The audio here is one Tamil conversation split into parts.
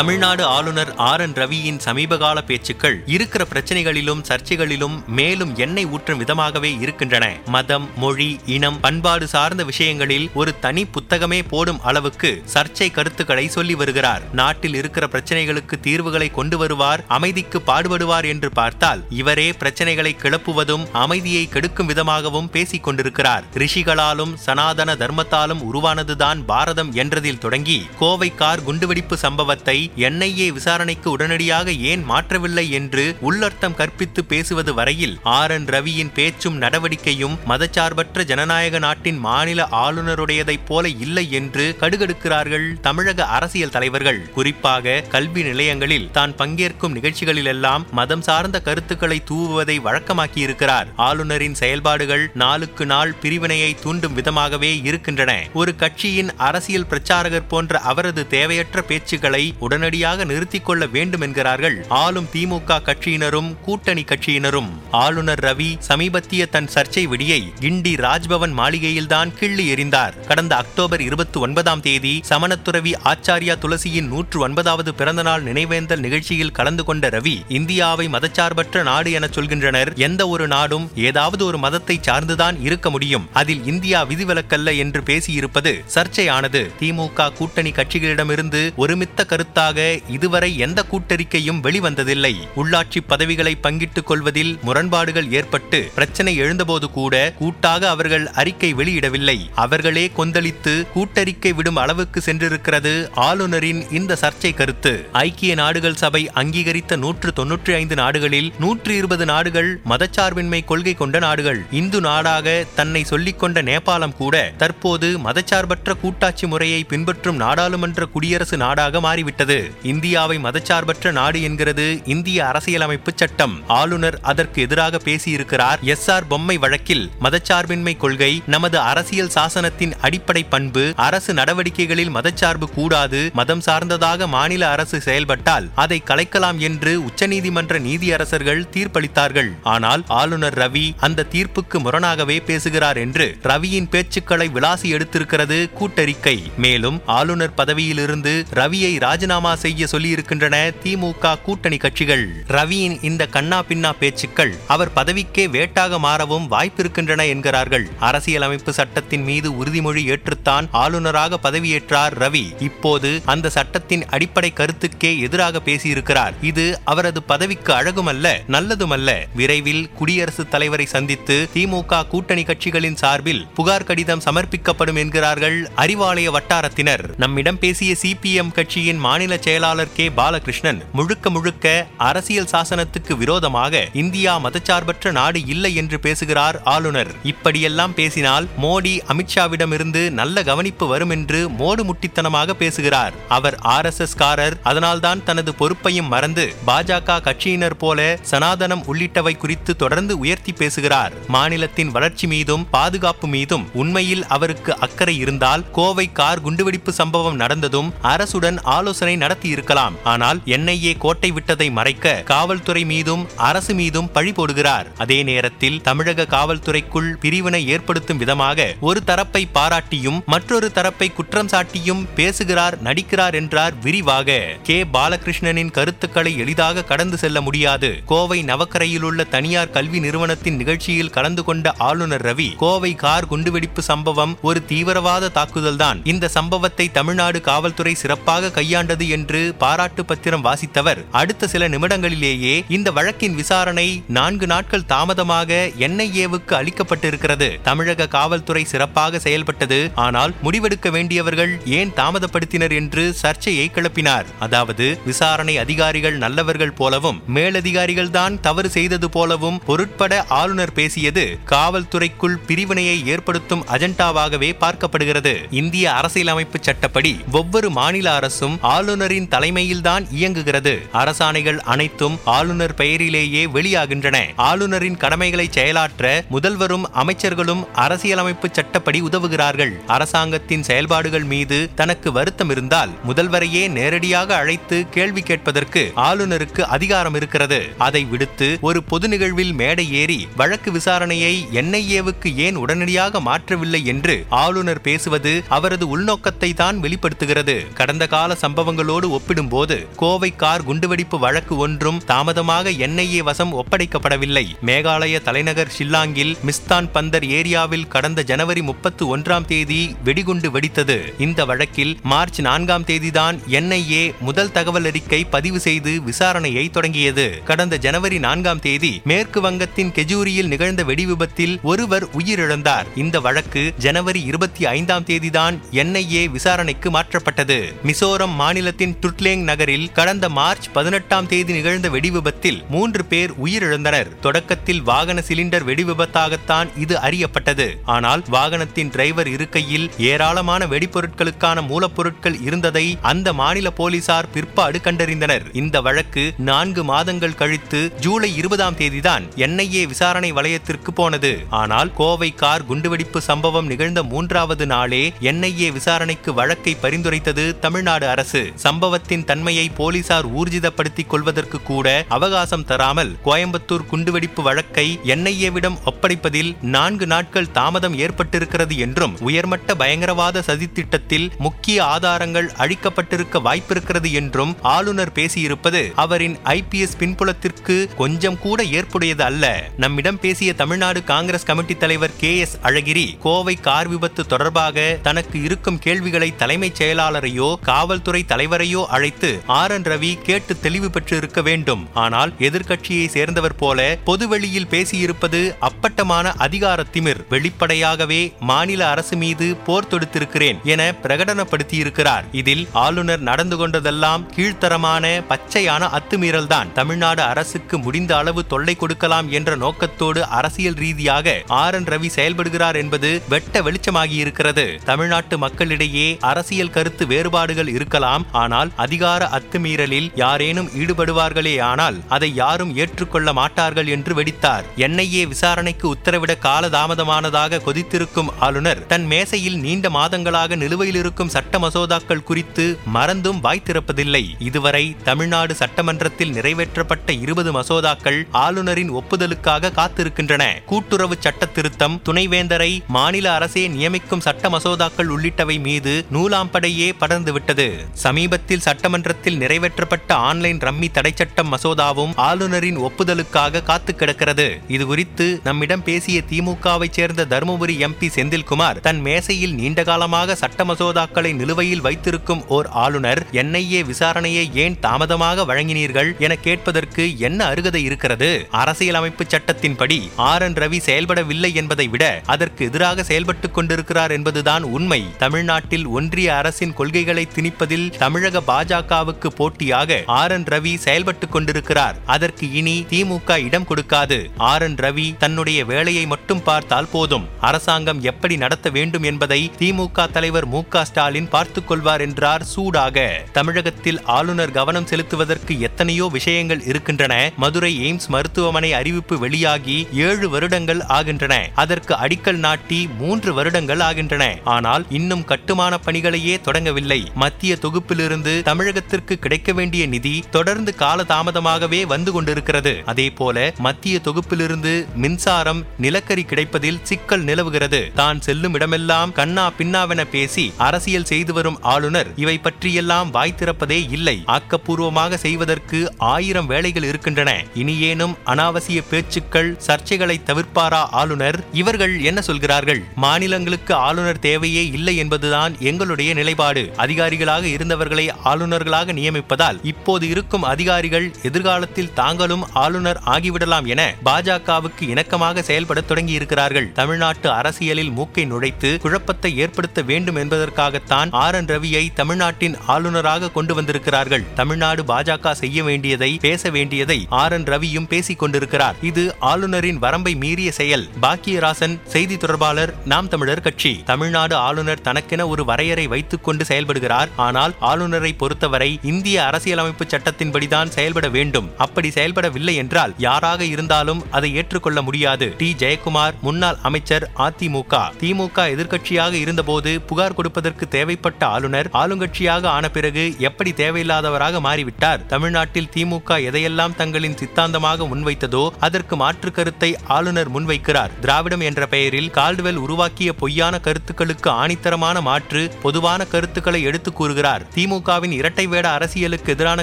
தமிழ்நாடு ஆளுநர் ஆர் என் ரவியின் சமீபகால பேச்சுக்கள் இருக்கிற பிரச்சனைகளிலும் சர்ச்சைகளிலும் மேலும் எண்ணெய் ஊற்றும் விதமாகவே இருக்கின்றன. மதம் மொழி இனம் பண்பாடு சார்ந்த விஷயங்களில் ஒரு தனி புத்தகமே போடும் அளவுக்கு சர்ச்சை கருத்துக்களை சொல்லி வருகிறார். நாட்டில் இருக்கிற பிரச்சனைகளுக்கு தீர்வுகளை கொண்டு வருவார் அமைதிக்கு பாடுபடுவார் என்று பார்த்தால் இவரே பிரச்சனைகளை கிளப்புவதும் அமைதியை கெடுக்கும் விதமாகவும் பேசிக் கொண்டிருக்கிறார். ரிஷிகளாலும் சனாதன தர்மத்தாலும் உருவானதுதான் பாரதம் என்றதில் தொடங்கி கோவை கார் குண்டுவெடிப்பு சம்பவத்தை என்ஐஏ விசாரணைக்கு உடனடியாக ஏன் மாற்றவில்லை என்று உள்ளர்த்தம் கற்பித்து பேசுவது வரையில் ஆர் என் ரவியின் பேச்சும் நடவடிக்கையும் மதச்சார்பற்ற ஜனநாயக நாட்டின் மாநில ஆளுநருடையதைப் போல இல்லை என்று கடுகடுக்கிறார்கள் தமிழக அரசியல் தலைவர்கள். குறிப்பாக கல்வி நிலையங்களில் தான் பங்கேற்கும் நிகழ்ச்சிகளிலெல்லாம் மதம் சார்ந்த கருத்துக்களை தூவுவதை வழக்கமாக்கியிருக்கிறார். ஆளுநரின் செயல்பாடுகள் நாளுக்கு நாள் பிரிவினையை தூண்டும் விதமாகவே இருக்கின்றன. ஒரு கட்சியின் அரசியல் பிரச்சாரகர் போன்ற அவரது தேவையற்ற பேச்சுக்களை உடனடியாக நிறுத்திக் கொள்ள வேண்டும் என்கிறார்கள் ஆளும் திமுக கட்சியினரும் கூட்டணி கட்சியினரும். ஆளுநர் ரவி சமீபத்திய தன் சர்ச்சை வெடியை கிண்டி ராஜ்பவன் மாளிகையில்தான் கிள்ளி எறிந்தார். கடந்த அக்டோபர் இருபத்தி ஒன்பதாம் தேதி சமணத்துறவி ஆச்சாரியா துளசியின் நூற்று ஒன்பதாவது பிறந்தநாள் நினைவேந்தல் நிகழ்ச்சியில் கலந்து கொண்ட ரவி இந்தியாவை மதச்சார்பற்ற நாடு என சொல்கின்றனர். எந்த ஒரு நாடும் ஏதாவது ஒரு மதத்தை சார்ந்துதான் இருக்க முடியும். அதில் இந்தியா விதிவிலக்கல்ல என்று பேசியிருப்பது சர்ச்சையானது. திமுக கூட்டணி கட்சிகளிடமிருந்து ஒருமித்த கருத்தாக இதுவரை எந்த கூட்டறிக்கையும் வெளிவந்ததில்லை. உள்ளாட்சி பதவிகளை பங்கிட்டுக் கொள்வதில் முரண்பாடுகள் ஏற்பட்டு பிரச்சனை எழுந்தபோது கூட கூட்டாக அவர்கள் அறிக்கை வெளியிடவில்லை. அவர்களே கொந்தளித்து கூட்டறிக்கை விடும் அளவுக்கு சென்றிருக்கிறது ஆளுநரின் இந்த சர்ச்சை கருத்து. ஐக்கிய நாடுகள் சபை அங்கீகரித்த நூற்று தொன்னூற்றி ஐந்து நாடுகளில் நூற்று இருபது நாடுகள் மதச்சார்பின்மை கொள்கை கொண்ட நாடுகள். இந்து நாடாக தன்னை சொல்லிக்கொண்ட நேபாளம் கூட தற்போது மதச்சார்பற்ற கூட்டாட்சி முறையை பின்பற்றும் நாடாளுமன்ற குடியரசு நாடாக மாறிவிட்டது. இந்தியாவை மதச்சார்பற்ற நாடு என்கிறது இந்திய அரசியலமைப்பு சட்டம். ஆளுநர் அதற்கு எதிராக பேசியிருக்கிறார். எஸ் ஆர் பொம்மை வழக்கில் மதச்சார்பின்மை கொள்கை நமது அரசியல் சாசனத்தின் அடிப்படை பண்பு அரசு நடவடிக்கைகளில் மதச்சார்பு கூடாது மதம் சார்ந்ததாக மாநில அரசு செயல்பட்டால் அதை கலைக்கலாம் என்று உச்சநீதிமன்ற நீதியரசர்கள் தீர்ப்பளித்தார்கள். ஆனால் ஆளுநர் ரவி அந்த தீர்ப்புக்கு முரணாகவே பேசுகிறார் என்று ரவியின் பேச்சுக்களை விளாசி எடுத்திருக்கிறது கூட்டறிக்கை. மேலும் ஆளுநர் பதவியிலிருந்து ரவியை ராஜினாமா செய்ய சொல்லியிருக்கின்றன திமுக கூட்டணி கட்சிகள். ரவியின் இந்த கண்ணா பின்னா பேச்சுக்கள் அவர் பதவிக்கே வேட்டாக மாறவும் வாய்ப்பிருக்கின்றன என்கிறார்கள். அரசியலமைப்பு சட்டத்தின் மீது உறுதிமொழி ஏற்றுத்தான் ஆளுநராக பதவியேற்றார் ரவி. இப்போது அந்த சட்டத்தின் அடிப்படை கருத்துக்கே எதிராக பேசியிருக்கிறார். இது அவரது பதவிக்கு அழகுமல்ல நல்லதுமல்ல. விரைவில் குடியரசுத் தலைவரை சந்தித்து திமுக கூட்டணி கட்சிகளின் சார்பில் புகார் கடிதம் சமர்ப்பிக்கப்படும் என்கிறார்கள் அறிவாலய வட்டாரத்தினர். நம்மிடம் பேசிய சிபிஎம் கட்சியின் மாநில செயலாளர் கே. பாலகிருஷ்ணன் முழுக்க முழுக்க அரசியல் சாசனத்துக்கு விரோதமாக இந்தியா மதச்சார்பற்ற நாடு இல்லை என்று பேசுகிறார் ஆளுநர். இப்படியெல்லாம் பேசினால் மோடி அமித்ஷாவிடமிருந்து நல்ல கவனிப்பு வரும் என்று மோடு முட்டித்தனமாக பேசுகிறார். அவர் ஆர் எஸ் எஸ் காரர். அதனால்தான் தனது பொறுப்பையும் மறந்து பாஜக கட்சியினர் போல சனாதனம் உள்ளிட்டவை குறித்து தொடர்ந்து உயர்த்தி பேசுகிறார். மாநிலத்தின் வளர்ச்சி மீதும் பாதுகாப்பு மீதும் உண்மையில் அவருக்கு அக்கறை இருந்தால் கோவை கார் குண்டுவெடிப்பு சம்பவம் நடந்ததும் அரசுடன் ஆலோசனை நடத்தி இருக்கலாம் ஆனால் என்ஐஏ கோட்டை விட்டதை மறைக்க காவல்துறை மீதும் அரசு மீதும் பழி போடுகிறார். அதே நேரத்தில் தமிழக காவல்துறைக்குள் பிரிவினை ஏற்படுத்தும் விதமாக ஒரு தரப்பை பாராட்டியும் மற்றொரு தரப்பை குற்றம் சாட்டியும் பேசுகிறார் நடிக்கிறார் என்றார் விரிவாக. கே. பாலகிருஷ்ணனின் கருத்துக்களை எளிதாக கடந்து செல்ல முடியாது. கோவை நவக்கரையில் உள்ள தனியார் கல்வி நிறுவனத்தின் நிகழ்ச்சியில் கலந்து கொண்ட ஆளுநர் ரவி கோவை கார் குண்டுவெடிப்பு சம்பவம் ஒரு தீவிரவாத தாக்குதல்தான். இந்த சம்பவத்தை தமிழ்நாடு காவல்துறை சிறப்பாக கையாண்டது என்று பாராட்டு பத்திரம் வாசித்தவர். அடுத்த சில நிமிடங்களிலேயே இந்த வழக்கின் விசாரணை நான்கு நாட்கள் தாமதமாக என்ஐஏவுக்கு அளிக்கப்பட்டிருக்கிறது. தமிழக காவல்துறை சிறப்பாக செயல்பட்டது. ஆனால் முடிவெடுக்க வேண்டியவர்கள் ஏன் தாமதப்படுத்தினர் என்று சர்ச்சையை கிளப்பினார். அதாவது விசாரணை அதிகாரிகள் நல்லவர்கள் போலவும் மேலதிகாரிகள் தான் தவறு செய்தது போலவும் பொருட்பட ஆளுநர் பேசியது காவல்துறைக்குள் பிரிவினையை ஏற்படுத்தும் அஜெண்டாவாகவே பார்க்கப்படுகிறது. இந்திய அரசியலமைப்பு சட்டப்படி ஒவ்வொரு மாநில அரசும் ஆளுநர் ஆளுநரின் தலைமையில்தான் இயங்குகிறது. அரசாணைகள் அனைத்தும் ஆளுநர் பெயரிலேயே வெளியாகின்றன. ஆளுநரின் கடமைகளை செயலாற்ற முதல்வரும் அமைச்சர்களும் அரசியலமைப்பு சட்டப்படி உதவுகிறார்கள். அரசாங்கத்தின் செயல்பாடுகள் மீது தனக்கு வருத்தம் இருந்தால் முதல்வரையே நேரடியாக அழைத்து கேள்வி கேட்பதற்கு ஆளுநருக்கு அதிகாரம் இருக்கிறது. அதை விடுத்து ஒரு பொது நிகழ்வில் மேடை ஏறி வழக்கு விசாரணையை என்ஐஏவுக்கு ஏன் உடனடியாக மாற்றவில்லை என்று ஆளுநர் பேசுவது அவரது உள்நோக்கத்தை தான் வெளிப்படுத்துகிறது. கடந்த கால சம்பவங்கள் சம்பவங்களோடு ஒப்பிடும்போது கோவை கார் குண்டுவெடிப்பு வழக்கு ஒன்றும் தாமதமாக என்ஐஏ வசம் ஒப்படைக்கப்படவில்லை. மேகாலய தலைநகர் ஷில்லாங்கில் மிஸ்தான் பந்தர் ஏரியாவில் கடந்த ஜனவரி முப்பத்து ஒன்றாம் தேதி வெடிகுண்டு வெடித்தது. இந்த வழக்கில் மார்ச் நான்காம் தேதிதான் என்ஐஏ முதல் தகவல் அறிக்கை பதிவு செய்து விசாரணையை தொடங்கியது. கடந்த ஜனவரி நான்காம் தேதி மேற்கு வங்கத்தின் கெஜூரியில் நிகழ்ந்த வெடி விபத்தில் ஒருவர் உயிரிழந்தார். இந்த வழக்கு ஜனவரி இருபத்தி ஐந்தாம் தேதிதான் என்ஐஏ விசாரணைக்கு மாற்றப்பட்டது. மிசோரம் மாநில மாநிலத்தின் துட்லேங் நகரில் கடந்த மார்ச் பதினெட்டாம் தேதி நிகழ்ந்த வெடிவிபத்தில் மூன்று பேர் உயிரிழந்தனர். தொடக்கத்தில் வாகன சிலிண்டர் வெடிவிபத்தாகத்தான் இது அறியப்பட்டது. ஆனால் வாகனத்தின் டிரைவர் இருக்கையில் ஏராளமான வெடிப்பொருட்களுக்கான மூலப்பொருட்கள் இருந்ததை அந்த மாநில போலீசார் பிற்பாடு கண்டறிந்தனர். இந்த வழக்கு நான்கு மாதங்கள் கழித்து ஜூலை இருபதாம் தேதிதான் என்ஐஏ விசாரணை வலயத்திற்கு போனது. ஆனால் கோவை கார் குண்டுவெடிப்பு சம்பவம் நிகழ்ந்த மூன்றாவது நாளே என்ஐஏ விசாரணைக்கு வழக்கை பரிந்துரைத்தது தமிழ்நாடு அரசு. சம்பவத்தின் தன்மையை போலீசார் ஊர்ஜிதப்படுத்திக் கொள்வதற்கு கூட அவகாசம் தராமல் கோயம்புத்தூர் குண்டுவெடிப்பு வழக்கை என்ஐஏவிடம் ஒப்படைப்பதில் நான்கு நாட்கள் தாமதம் ஏற்பட்டிருக்கிறது என்றும் உயர்மட்ட பயங்கரவாத சதித்திட்டத்தில் முக்கிய ஆதாரங்கள் அழிக்கப்பட்டிருக்க வாய்ப்பிருக்கிறது என்றும் ஆளுநர் பேசியிருப்பது அவரின் ஐபிஎஸ் பின்புலத்திற்கு கொஞ்சம் கூட ஏற்புடையது அல்ல. நம்மிடம் பேசிய தமிழ்நாடு காங்கிரஸ் கமிட்டி தலைவர் K S Alagiri Kovai car விபத்து தொடர்பாக தனக்கு இருக்கும் கேள்விகளை தலைமைச் செயலாளரையோ காவல்துறை எவரையோ அழைத்து ஆர் என் ரவி கேட்டு தெளிவு பெற்றிருக்க வேண்டும். ஆனால் எதிர்க்கட்சியை சேர்ந்தவர் போல பொதுவெளியில் பேசியிருப்பது அப்பட்டமான அதிகார திமிர் வெளிப்படையாகவே மாநில அரசு மீது போர் தொடுத்திருக்கிறேன் என பிரகடனப்படுத்தியிருக்கிறார். இதில் ஆளுநர் நடந்து கொண்டதெல்லாம் கீழ்த்தரமான பச்சையான அத்துமீறல்தான். தமிழ்நாடு அரசுக்கு முடிந்த அளவு தொல்லை கொடுக்கலாம் என்ற நோக்கத்தோடு அரசியல் ரீதியாக ஆர் என் ரவி செயல்படுகிறார் என்பது வெட்ட வெளிச்சமாகி இருக்கிறது தமிழ்நாட்டு மக்களிடையே அரசியல் கருத்து வேறுபாடுகள் இருக்கலாம். ஆனால் அதிகார அத்துமீறலில் யாரேனும் ஈடுபடுவார்களே ஆனால் அதை யாரும் ஏற்றுக்கொள்ள மாட்டார்கள் என்று வெடித்தார். என்ஐஏ விசாரணைக்கு உத்தரவிட காலதாமதமானதாக கொதித்திருக்கும் ஆளுநர் தன் மேசையில் நீண்ட மாதங்களாக நிலுவையில் இருக்கும் சட்ட மசோதாக்கள் குறித்து மறந்தும் வாய் திறப்பதில்லை. இதுவரை தமிழ்நாடு சட்டமன்றத்தில் நிறைவேற்றப்பட்ட இருபது மசோதாக்கள் ஆளுநரின் ஒப்புதலுக்காக காத்திருக்கின்றன. கூட்டுறவு சட்ட திருத்தம் துணைவேந்தரை மாநில அரசே நியமிக்கும் சட்ட மசோதாக்கள் உள்ளிட்டவை மீது நூலாம்படையே படர்ந்துவிட்டது. சமீப சமீபத்தில் சட்டமன்றத்தில் நிறைவேற்றப்பட்ட ஆன்லைன் ரம்மி தடை சட்டம் மசோதாவும் ஆளுநரின் ஒப்புதலுக்காக காத்து கிடக்கிறது. இது குறித்து நம்மிடம் பேசிய திமுகவைச் சேர்ந்த தருமபுரி எம்பி செந்தில்குமார் தன் மேசையில் நீண்ட காலமாக சட்ட மசோதாக்களை நிலுவையில் வைத்திருக்கும் ஓர் ஆளுநர் என்ஐஏ விசாரணையை ஏன் தாமதமாக வழங்கினீர்கள் என கேட்பதற்கு என்ன அருகதை இருக்கிறது? அரசியலமைப்பு சட்டத்தின்படி ஆர். என். ரவி செயல்படவில்லை என்பதை விட அதற்கு எதிராக செயல்பட்டுக் கொண்டிருக்கிறார் என்பதுதான் உண்மை. தமிழ்நாட்டில் ஒன்றிய அரசின் கொள்கைகளை திணிப்பதில் தமிழ் தமிழக பாஜகவுக்கு போட்டியாக ஆர் என் ரவி செயல்பட்டுக் கொண்டிருக்கிறார். அதற்கு இனி திமுக இடம் கொடுக்காது. ஆர் என் ரவி தன்னுடைய வேலையை மட்டும் பார்த்தால் போதும். அரசாங்கம் எப்படி நடத்த வேண்டும் என்பதை திமுக தலைவர் மு க ஸ்டாலின் பார்த்துக் கொள்வார் என்றார் சூடாக. தமிழகத்தில் ஆளுநர் கவனம் செலுத்துவதற்கு எத்தனையோ விஷயங்கள் இருக்கின்றன. மதுரை எய்ம்ஸ் மருத்துவமனை அறிவிப்பு வெளியாகி ஏழு வருடங்கள் ஆகின்றன. அதற்கு அடிக்கல் நாட்டி மூன்று வருடங்கள் ஆகின்றன. ஆனால் இன்னும் கட்டுமான பணிகளையே தொடங்கவில்லை. மத்திய தொகுப்பிலிருந்து தமிழகத்திற்கு கிடைக்க வேண்டிய நிதி தொடர்ந்து காலதாமதமாகவே வந்து கொண்டிருக்கிறது. அதே போல மத்திய தொகுப்பிலிருந்து மின்சாரம் நிலக்கரி கிடைப்பதில் சிக்கல் நிலவுகிறது. தான் செல்லும் இடமெல்லாம் கண்ணா பின்னாவென பேசி அரசியல் செய்து வரும் ஆளுநர் இவை பற்றியெல்லாம் வாய் திறப்பதே இல்லை. ஆக்கப்பூர்வமாக செய்வதற்கு ஆயிரம் வேலைகள் இருக்கின்றன. இனியேனும் அனாவசிய பேச்சுக்கள் சர்ச்சைகளை தவிர்ப்பாரா ஆளுநர்? இவர்கள் என்ன சொல்கிறார்கள்? மாநிலங்களுக்கு ஆளுநர் தேவையே இல்லை என்பதுதான் எங்களுடைய நிலைப்பாடு. அதிகாரிகளாக இருந்தவர்கள் அவர்களை ஆளுநர்களாக நியமிப்பதால் இப்போது இருக்கும் அதிகாரிகள் எதிர்காலத்தில் தாங்களும் ஆளுநர் ஆகிவிடலாம் என பாஜகவுக்கு இணக்கமாக செயல்பட தொடங்கி இருக்கிறார்கள் தமிழ்நாட்டு அரசியலில் மூக்கை நுழைத்து குழப்பத்தை ஏற்படுத்த வேண்டும் என்பதற்காகத்தான் ஆர். என். ரவியை தமிழ்நாட்டின் ஆளுநராக கொண்டு வந்திருக்கிறார்கள். தமிழ்நாடு பாஜக செய்ய வேண்டியதை பேச வேண்டியதை ஆர். என். ரவியும் பேசிக் கொண்டிருக்கிறார். இது ஆளுநரின் வரம்பை மீறிய செயல். பாக்கியராசன் செய்தி தொடர்பாளர் நாம் தமிழர் கட்சி. தமிழ்நாடு ஆளுநர் தனக்கென ஒரு வரையறை வைத்துக் கொண்டு செயல்படுகிறார். ஆனால் ஆளுநர் ஆளுநரை பொறுத்தவரை இந்திய அரசியலமைப்பு சட்டத்தின்படிதான் செயல்பட வேண்டும். அப்படி செயல்படவில்லை என்றால் யாராக இருந்தாலும் அதை ஏற்றுக்கொள்ள முடியாது. டி. ஜெயக்குமார் முன்னாள் அமைச்சர் அதிமுக திமுக எதிர்கட்சியாக இருந்தபோது புகார் கொடுப்பதற்கு தேவைப்பட்ட ஆளுநர் ஆளுங்கட்சியாக ஆன பிறகு எப்படி தேவையில்லாதவராக மாறிவிட்டார்? தமிழ்நாட்டில் திமுக எதையெல்லாம் தங்களின் சித்தாந்தமாக முன்வைத்ததோ அதற்கு மாற்று கருத்தை ஆளுநர் முன்வைக்கிறார். திராவிடம் என்ற பெயரில் கால்டுவெல் உருவாக்கிய பொய்யான கருத்துக்களுக்கு ஆணித்தரமான மாற்று பொதுவான கருத்துக்களை எடுத்து கூறுகிறார். திமுக அதிமுகவின் இரட்டை வேட அரசியலுக்கு எதிரான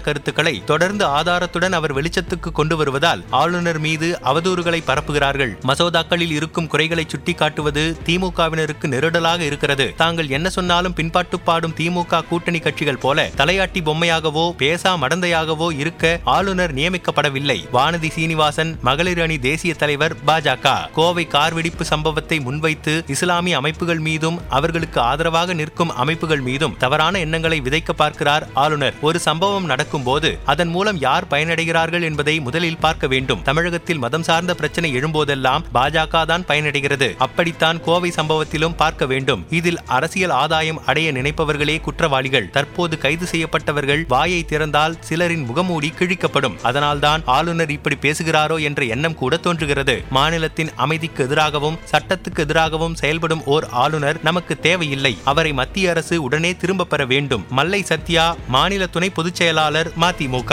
கருத்துக்களை தொடர்ந்து ஆதாரத்துடன் அவர் வெளிச்சத்துக்கு கொண்டு வருவதால் ஆளுநர் மீது அவதூறுகளை பரப்புகிறார்கள். மசோதாக்களில் இருக்கும் குறைகளை சுட்டிக்காட்டுவது திமுகவினருக்கு நெருடலாக இருக்கிறது. தாங்கள் என்ன சொன்னாலும் பின்பாட்டு பாடும் திமுக கூட்டணி கட்சிகள் போல தலையாட்டி பொம்மையாகவோ பேசா மடந்தையாகவோ இருக்க ஆளுநர் நியமிக்கப்படவில்லை. வானதி சீனிவாசன் மகளிர் அணி தேசிய தலைவர் பாஜக. கோவை கார் வெடிப்பு சம்பவத்தை முன்வைத்து இஸ்லாமிய அமைப்புகள் மீதும் அவர்களுக்கு ஆதரவாக நிற்கும் அமைப்புகள் மீதும் தவறான எண்ணங்களை விதைக்க பார்க்கிறார் ஆளுநர். ஒரு சம்பவம் நடக்கும் போது அதன் மூலம் யார் பயனடைகிறார்கள் என்பதை முதலில் பார்க்க வேண்டும். தமிழகத்தில் மதம் சார்ந்த பிரச்சனை எழும்போதெல்லாம் பாஜக தான் பயனடைகிறது. அப்படித்தான் கோவை சம்பவத்திலும் பார்க்க வேண்டும். இதில் அரசியல் ஆதாயம் அடைய நினைப்பவர்களே குற்றவாளிகள். தற்போது கைது செய்யப்பட்டவர்கள் வாயை திறந்தால் சிலரின் முகமூடி கிழிக்கப்படும். அதனால்தான் ஆளுநர் இப்படி பேசுகிறாரோ என்ற எண்ணம் கூட தோன்றுகிறது. மாநிலத்தின் அமைதிக்கு எதிராகவும் சட்டத்துக்கு எதிராகவும் செயல்படும் ஓர் ஆளுநர் நமக்கு தேவையில்லை. அவரை மத்திய அரசு உடனே திரும்ப பெற வேண்டும். மல்லை சத்யா மாநில துணை பொதுச் செயலாளர் மதிமுக.